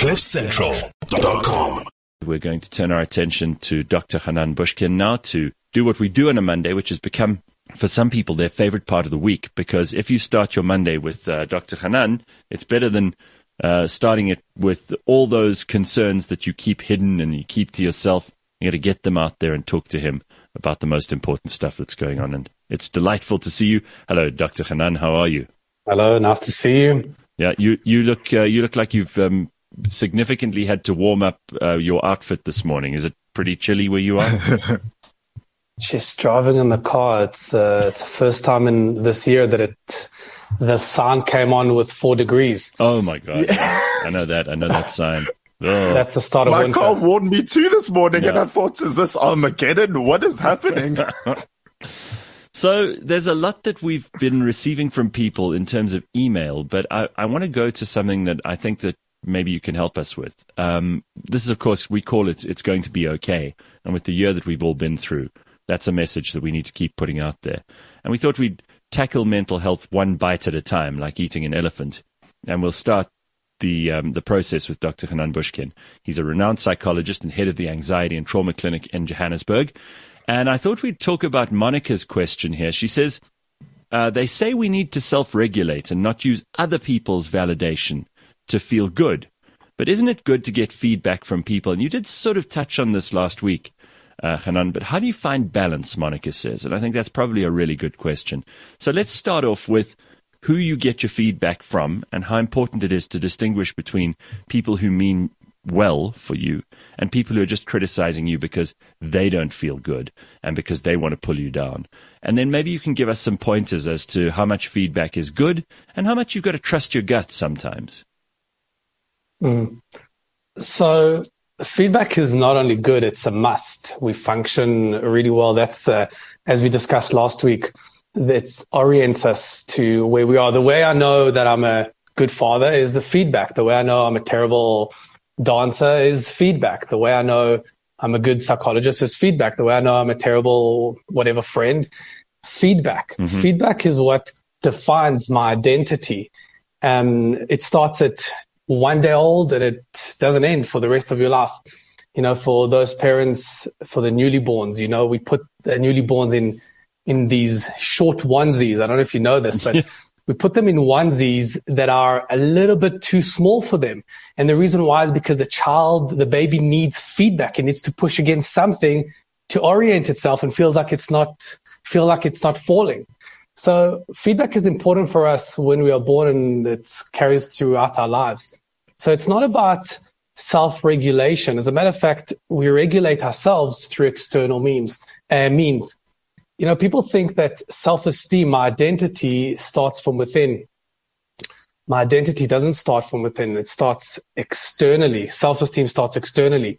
CliffCentral.com. We're going to turn our attention to Dr. Hanan Bushkin now to do what we do on a Monday, which has become, for some people, their favorite part of the week. Because if you start your Monday with uh, Dr. Hanan, it's better than uh, starting it with all those concerns that you keep hidden and you keep to yourself. You got to get them out there and talk to him about the most important stuff that's going on. And it's delightful to see you. Hello, Dr. Hanan. How are you? Hello, nice to see you. Yeah, you you look uh, you look like you've um, significantly had to warm up uh, your outfit this morning. Is it pretty chilly where you are? Just driving in the car. It's uh, it's the first time in this year that it the sign came on with four degrees. Oh my god! Yes. I know that. I know that sign. Oh. That's the start of my winter. car warned me too this morning, yeah. and I thought, "Is this Armageddon? What is happening?" So there's a lot that we've been receiving from people in terms of email, but I, I want to go to something that I think that maybe you can help us with. Um, this is, of course, we call it "It's going to be okay," and with the year that we've all been through, that's a message that we need to keep putting out there. And we thought we'd tackle mental health one bite at a time, like eating an elephant. And we'll start the um, the process with Dr. Hanan Bushkin. He's a renowned psychologist and head of the Anxiety and Trauma Clinic in Johannesburg. And I thought we'd talk about Monica's question here. She says, uh, they say we need to self regulate and not use other people's validation to feel good. But isn't it good to get feedback from people? And you did sort of touch on this last week, uh, Hanan, but how do you find balance, Monica says? And I think that's probably a really good question. So let's start off with who you get your feedback from and how important it is to distinguish between people who mean well for you and people who are just criticizing you because they don't feel good and because they want to pull you down. And then maybe you can give us some pointers as to how much feedback is good and how much you've got to trust your gut sometimes. Mm. So feedback is not only good, it's a must. We function really well. That's, uh, as we discussed last week, that orients us to where we are. The way I know that I'm a good father is the feedback. The way I know I'm a terrible dancer is feedback. The way I know I'm a good psychologist is feedback. The way I know I'm a terrible whatever friend, feedback. Mm-hmm. Feedback is what defines my identity. Um, it starts at one day old and it doesn't end for the rest of your life. You know, for those parents, for the newlyborns, you know, we put the newlyborns in, in these short onesies. I don't know if you know this, but we put them in onesies that are a little bit too small for them. And the reason why is because the child, the baby needs feedback. It needs to push against something to orient itself and feels like it's not, feel like it's not falling. So feedback is important for us when we are born and it carries throughout our lives. So it's not about self-regulation. As a matter of fact, we regulate ourselves through external means, uh, means. You know, people think that self-esteem, my identity starts from within. My identity doesn't start from within. It starts externally. Self-esteem starts externally.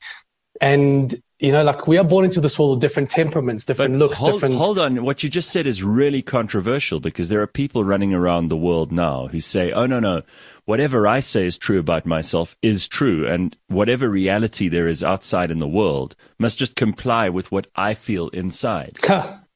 And you know, like we are born into this world of different temperaments, different but looks, hold, different. Hold on. What you just said is really controversial because there are people running around the world now who say, oh, no, no, whatever I say is true about myself is true. And whatever reality there is outside in the world must just comply with what I feel inside.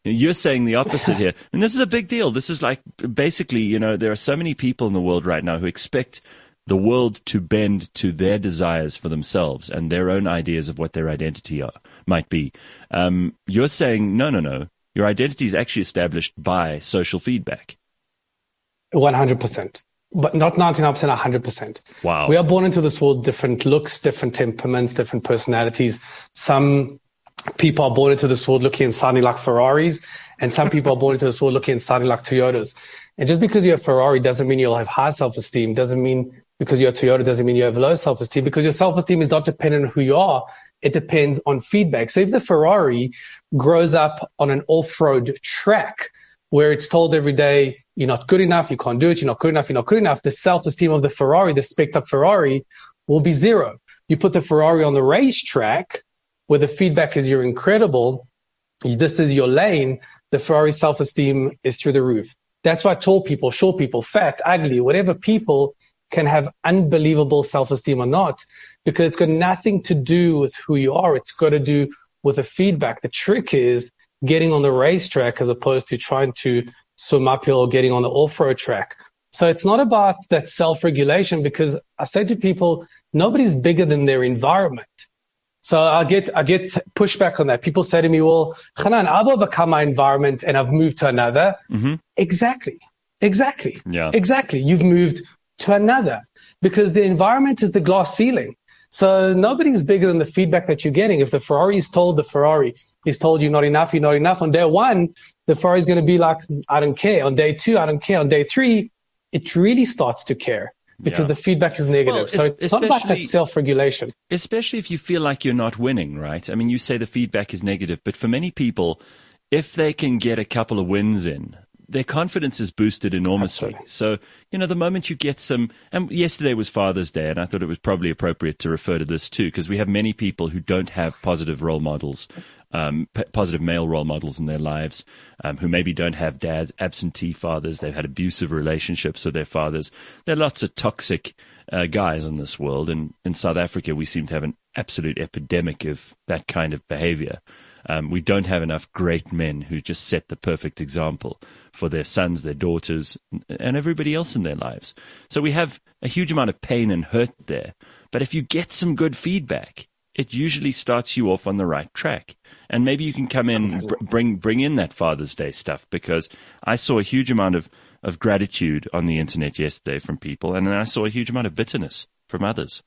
You're saying the opposite here. And this is a big deal. This is like basically, you know, there are so many people in the world right now who expect the world to bend to their desires for themselves and their own ideas of what their identity are, might be. Um, you're saying, no, no, no. Your identity is actually established by social feedback. 100%. But not 99%, 100%. Wow. We are born into this world, different looks, different temperaments, different personalities. Some people are born into this world looking and sounding like Ferraris, and some people are born into this world looking and sounding like Toyotas. And just because you're a Ferrari doesn't mean you'll have high self-esteem, doesn't mean because you're Toyota doesn't mean you have low self-esteem because your self-esteem is not dependent on who you are. It depends on feedback. So if the Ferrari grows up on an off-road track where it's told every day, you're not good enough, you can't do it, you're not good enough, you're not good enough, the self-esteem of the Ferrari, the spec up Ferrari will be zero. You put the Ferrari on the racetrack where the feedback is you're incredible. This is your lane. The Ferrari self-esteem is through the roof. That's why tall people, short people, fat, ugly, whatever people can have unbelievable self-esteem or not, because it's got nothing to do with who you are. It's got to do with the feedback. The trick is getting on the racetrack as opposed to trying to swim uphill or getting on the off-road track. So it's not about that self-regulation because I say to people, nobody's bigger than their environment. So I get I get pushback on that. People say to me, "Well, Hanan, I've overcome my environment and I've moved to another." Mm-hmm. Exactly, exactly, Yeah. exactly. You've moved to another because the environment is the glass ceiling. So nobody's bigger than the feedback that you're getting. If the Ferrari is told the Ferrari is told you're not enough, you're not enough. On day one, the Ferrari is going to be like, I don't care. On day two, I don't care. On day three, it really starts to care because Yeah. the feedback is negative. Well, so it's not about that self-regulation. especially if you feel like you're not winning, right? I mean, you say the feedback is negative, but for many people, if they can get a couple of wins in, their confidence is boosted enormously. Absolutely. So, you know, the moment you get some, and yesterday was Father's Day, and I thought it was probably appropriate to refer to this too, because we have many people who don't have positive role models, um, p- positive male role models in their lives, um, who maybe don't have dads, absentee fathers, they've had abusive relationships with their fathers. There are lots of toxic uh, guys in this world, and in South Africa, we seem to have an absolute epidemic of that kind of behavior. Um, we don't have enough great men who just set the perfect example for their sons, their daughters, and everybody else in their lives. So we have a huge amount of pain and hurt there. But if you get some good feedback, it usually starts you off on the right track. And maybe you can come in, br- bring bring in that Father's Day stuff because I saw a huge amount of, of gratitude on the internet yesterday from people, and then I saw a huge amount of bitterness from others.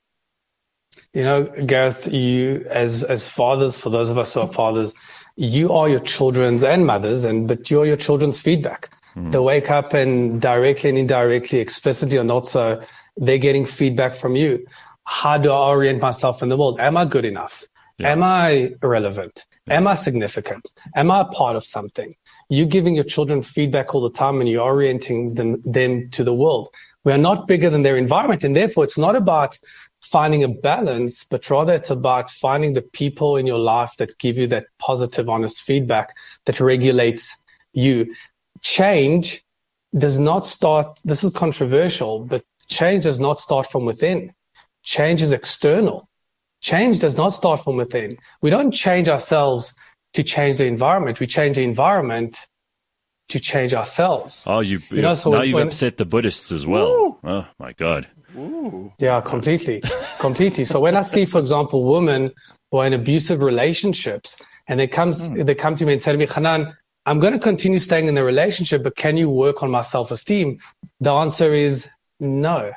You know, Gareth, you as as fathers, for those of us who are fathers, you are your children's and mothers, and but you're your children's feedback. Mm-hmm. They wake up and directly and indirectly, explicitly or not so, they're getting feedback from you. How do I orient myself in the world? Am I good enough? Yeah. Am I relevant? Am I significant? Am I a part of something? You're giving your children feedback all the time and you're orienting them, them to the world. We are not bigger than their environment. And therefore, it's not about finding a balance, but rather it's about finding the people in your life that give you that positive, honest feedback that regulates you. Change does not start, this is controversial, but change does not start from within. Change is external. Change does not start from within. We don't change ourselves to change the environment. We change the environment to change ourselves. Oh, you, You know, so now when- you've upset the Buddhists as well. Oh my God. Yeah, completely, completely. So when I see, for example, women who are in abusive relationships, and they comes hmm. they come to me and say to me, Hanan, I'm going to continue staying in the relationship, but can you work on my self-esteem? The answer is no,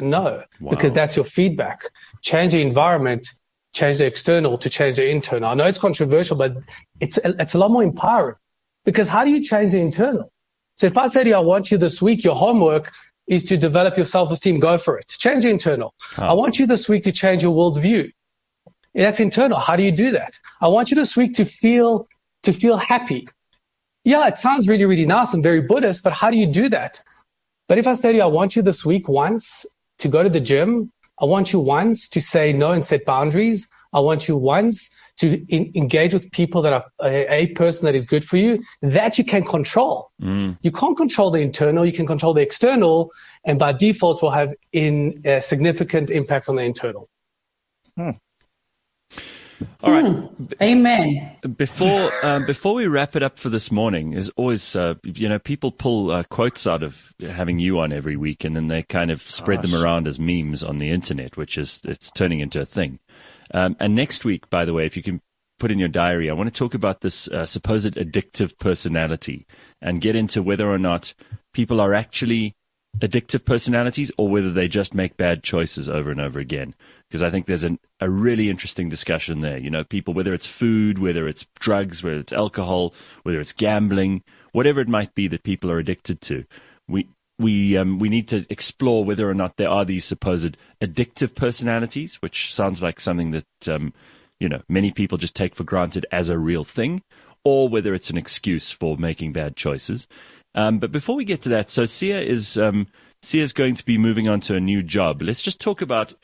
no, Wow. because that's your feedback. Change the environment, change the external to change the internal. I know it's controversial, but it's it's a lot more empowering because how do you change the internal? So if I say to you, I want you this week, your homework is to develop your self-esteem, go for it. Change the internal. Oh. I want you this week to change your worldview. That's internal. How do you do that? I want you this week to feel, to feel happy. Yeah, it sounds really, really nice and very Buddhist, but how do you do that? But if I say to you, I want you this week once to go to the gym. I want you once to say no and set boundaries. I want you once to in, engage with people that are a, a person that is good for you. That you can control. Mm. You can't control the internal. You can control the external, and by default, will have in a significant impact on the internal. Hmm. All right. Amen. Before um, before we wrap it up for this morning, is always uh, you know people pull uh, quotes out of having you on every week, and then they kind of spread them around as memes on the internet, which is it's turning into a thing. Um, and next week, by the way, if you can put in your diary, I want to talk about this uh, supposed addictive personality and get into whether or not people are actually addictive personalities or whether they just make bad choices over and over again. Because I think there's an, a really interesting discussion there. You know, people, whether it's food, whether it's drugs, whether it's alcohol, whether it's gambling, whatever it might be that people are addicted to, we, we, um, we need to explore whether or not there are these supposed addictive personalities, which sounds like something that, um, you know, many people just take for granted as a real thing, or whether it's an excuse for making bad choices. Um, but before we get to that, so Sia is um, Sia is going to be moving on to a new job. Let's just talk about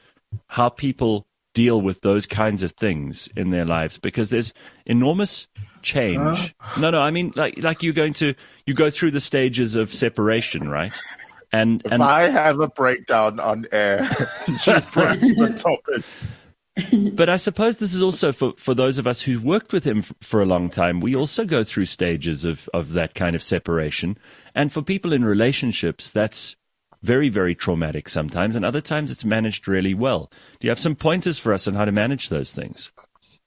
how people deal with those kinds of things in their lives because there's enormous change. No, no, I mean like like you're going to you go through the stages of separation, right? And If and I have a breakdown on air, you the topic. but I suppose this is also for, for those of us who worked with him f- for a long time. We also go through stages of, of that kind of separation. And for people in relationships, that's very, very traumatic sometimes, and other times it's managed really well. Do you have some pointers for us on how to manage those things?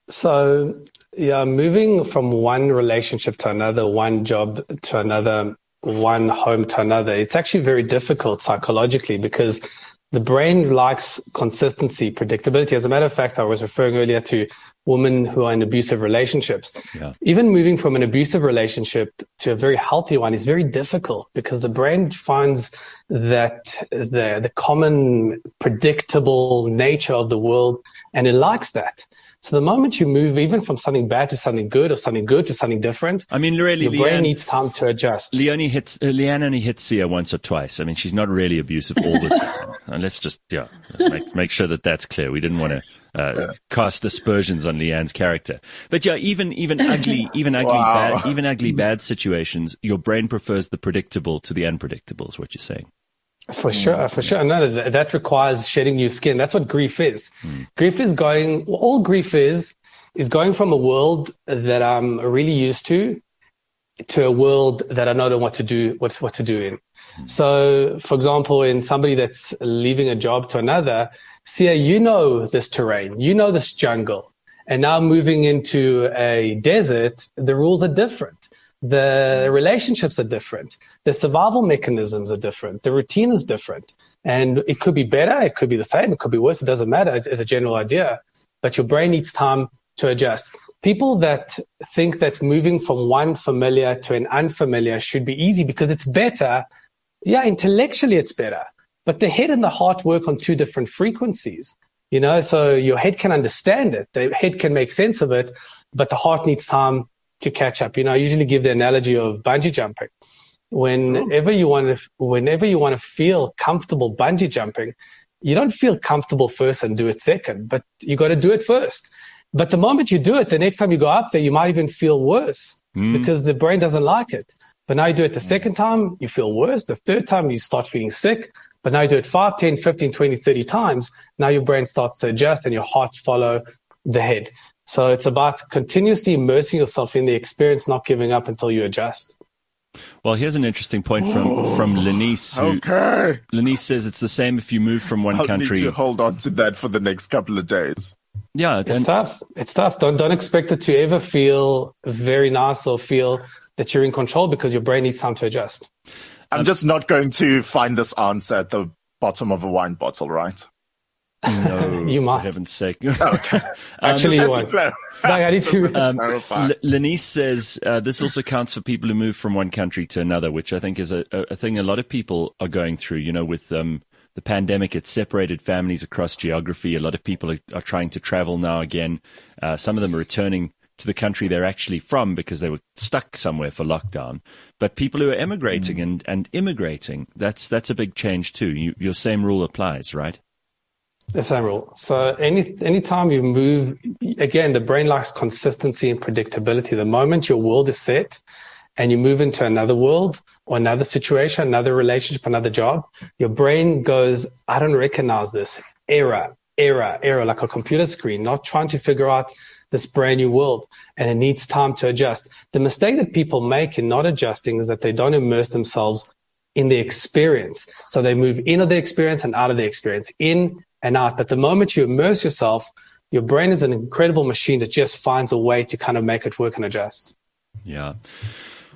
So, yeah, moving from one relationship to another, one job to another, one home to another, it's actually very difficult psychologically because the brain likes consistency, predictability. As a matter of fact, I was referring earlier to women who are in abusive relationships. Yeah. Even moving from an abusive relationship to a very healthy one is very difficult because the brain finds that the, the common predictable nature of the world and it likes that. So the moment you move even from something bad to something good or something good to something different, I mean, really, your Leanne, brain needs time to adjust. Leonie hits, uh, Leanne only hits Sia once or twice. I mean, she's not really abusive all the time. and let's just, yeah, make, make sure that that's clear. We didn't want to uh, cast aspersions on Leanne's character. But yeah, even, even ugly, even ugly, wow. bad, even ugly bad situations, your brain prefers the predictable to the unpredictable is what you're saying. For mm. sure, for sure. No, that, that requires shedding new skin. That's what grief is. Mm. Grief is going, all grief is, is going from a world that I'm really used to to a world that I don't know what to do, what, what to do in. Mm. So, for example, in somebody that's leaving a job to another, see, you know this terrain, you know this jungle, and now moving into a desert, the rules are different. The relationships are different. The survival mechanisms are different. The routine is different. And it could be better. It could be the same. It could be worse. It doesn't matter. It's, it's a general idea. But your brain needs time to adjust. People that think that moving from one familiar to an unfamiliar should be easy because it's better. Yeah, intellectually it's better. But the head and the heart work on two different frequencies. You know, so your head can understand it. The head can make sense of it, but the heart needs time to catch up. You know, I usually give the analogy of bungee jumping. Whenever you want to, whenever you want to feel comfortable bungee jumping, you don't feel comfortable first and do it second, but you got to do it first. But the moment you do it, the next time you go up there, you might even feel worse mm. because the brain doesn't like it. But now you do it the second time, you feel worse. The third time, you start feeling sick. But now you do it 5, 10, 15, 20, 30 times. Now your brain starts to adjust and your heart follow the head. So it's about continuously immersing yourself in the experience, not giving up until you adjust. Well, here's an interesting point from from Lenice. Who, okay. Lenice says it's the same if you move from one I'll country. Need to hold on to that for the next couple of days. Yeah, it's and, tough. It's tough. Don't don't expect it to ever feel very nice or feel that you're in control because your brain needs time to adjust. I'm um, just not going to find this answer at the bottom of a wine bottle, right? No, you might. For heaven's sake. okay. Actually, um, you won't. I need to. Um, L- Lenice says uh, this also counts for people who move from one country to another, which I think is a, a thing a lot of people are going through. You know, with um, the pandemic, it's separated families across geography. A lot of people are, are trying to travel now again. Uh, some of them are returning to the country they're actually from because they were stuck somewhere for lockdown. But people who are emigrating mm. and, and immigrating, that's that's a big change too. You, your same rule applies, right? The same rule. So any anytime you move, again, the brain likes consistency and predictability. The moment your world is set and you move into another world or another situation, another relationship, another job, your brain goes, I don't recognize this. Error, error, error, like a computer screen, not trying to figure out this brand new world and it needs time to adjust. The mistake that people make in not adjusting is that they don't immerse themselves in the experience. So they move into the experience and out of the experience, in and out. But the moment you immerse yourself, your brain is an incredible machine that just finds a way to kind of make it work and adjust. Yeah.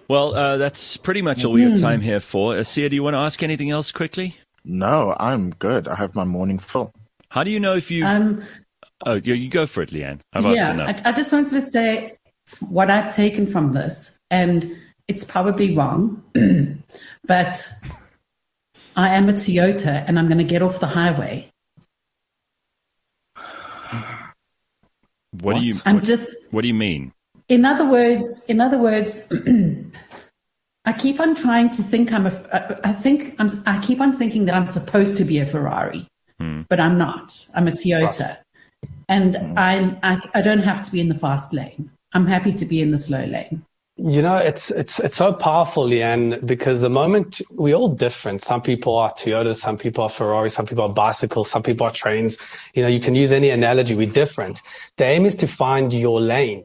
Well, uh, that's pretty much all we have time here for. Uh, do you want to ask anything else quickly? No, I'm good. I have my morning full. How do you know if you? Um, oh, you, you go for it, Leanne. I've yeah, I, I just wanted to say what I've taken from this, and it's probably wrong, but I am a Toyota, and I'm going to get off the highway What, what? do you? I'm what, just. What do you mean? In other words, in other words, I keep on trying to think I'm a. I think I'm. I keep on thinking that I'm supposed to be a Ferrari, hmm. but I'm not. I'm a Toyota, and hmm. I, I I don't have to be in the fast lane. I'm happy to be in the slow lane. You know, it's it's it's so powerful, Leanne, because the moment we're all different. Some people are Toyotas, some people are Ferrari, some people are bicycles, some people are trains. You know, you can use any analogy. We're different. The aim is to find your lane.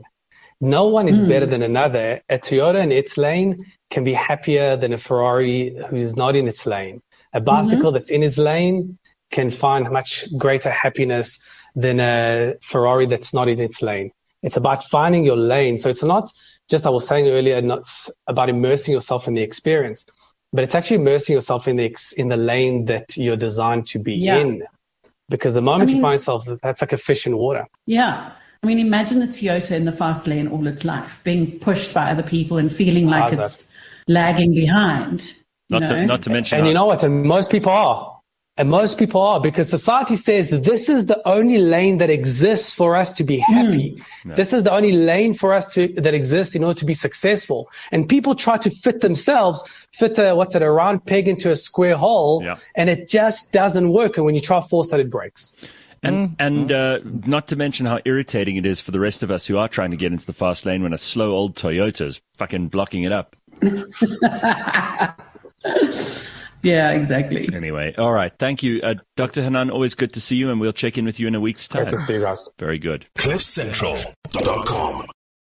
No one is mm. better than another. A Toyota in its lane can be happier than a Ferrari who's not in its lane. A bicycle that's in his lane can find much greater happiness than a Ferrari that's not in its lane. It's about finding your lane. So it's not just, I was saying earlier, not about immersing yourself in the experience, but it's actually immersing yourself in the, ex- in the lane that you're designed to be Yeah. in. Because the moment I mean- you find yourself, that's like a fish in water. Yeah. I mean, imagine a Toyota in the fast lane all its life, being pushed by other people and feeling like ah, How's that? it's lagging behind. You Not know? to, not to mention, And you know what? And most people are. And most people are because society says this is the only lane that exists for us to be hmm. happy. This is the only lane for us to, that exists in order to be successful. And people try to fit themselves, fit a, what's it, a round peg into a square hole. Yeah. And it just doesn't work. And when you try to force that, it breaks. And hmm. and hmm. uh, not to mention how irritating it is for the rest of us who are trying to get into the fast lane when a slow old Toyota is fucking blocking it up. Yeah, exactly. Anyway, all right. Thank you, uh, Dr. Hanan. Always good to see you, and we'll check in with you in a week's time. Great to see you guys. Very good. CliffCentral.com.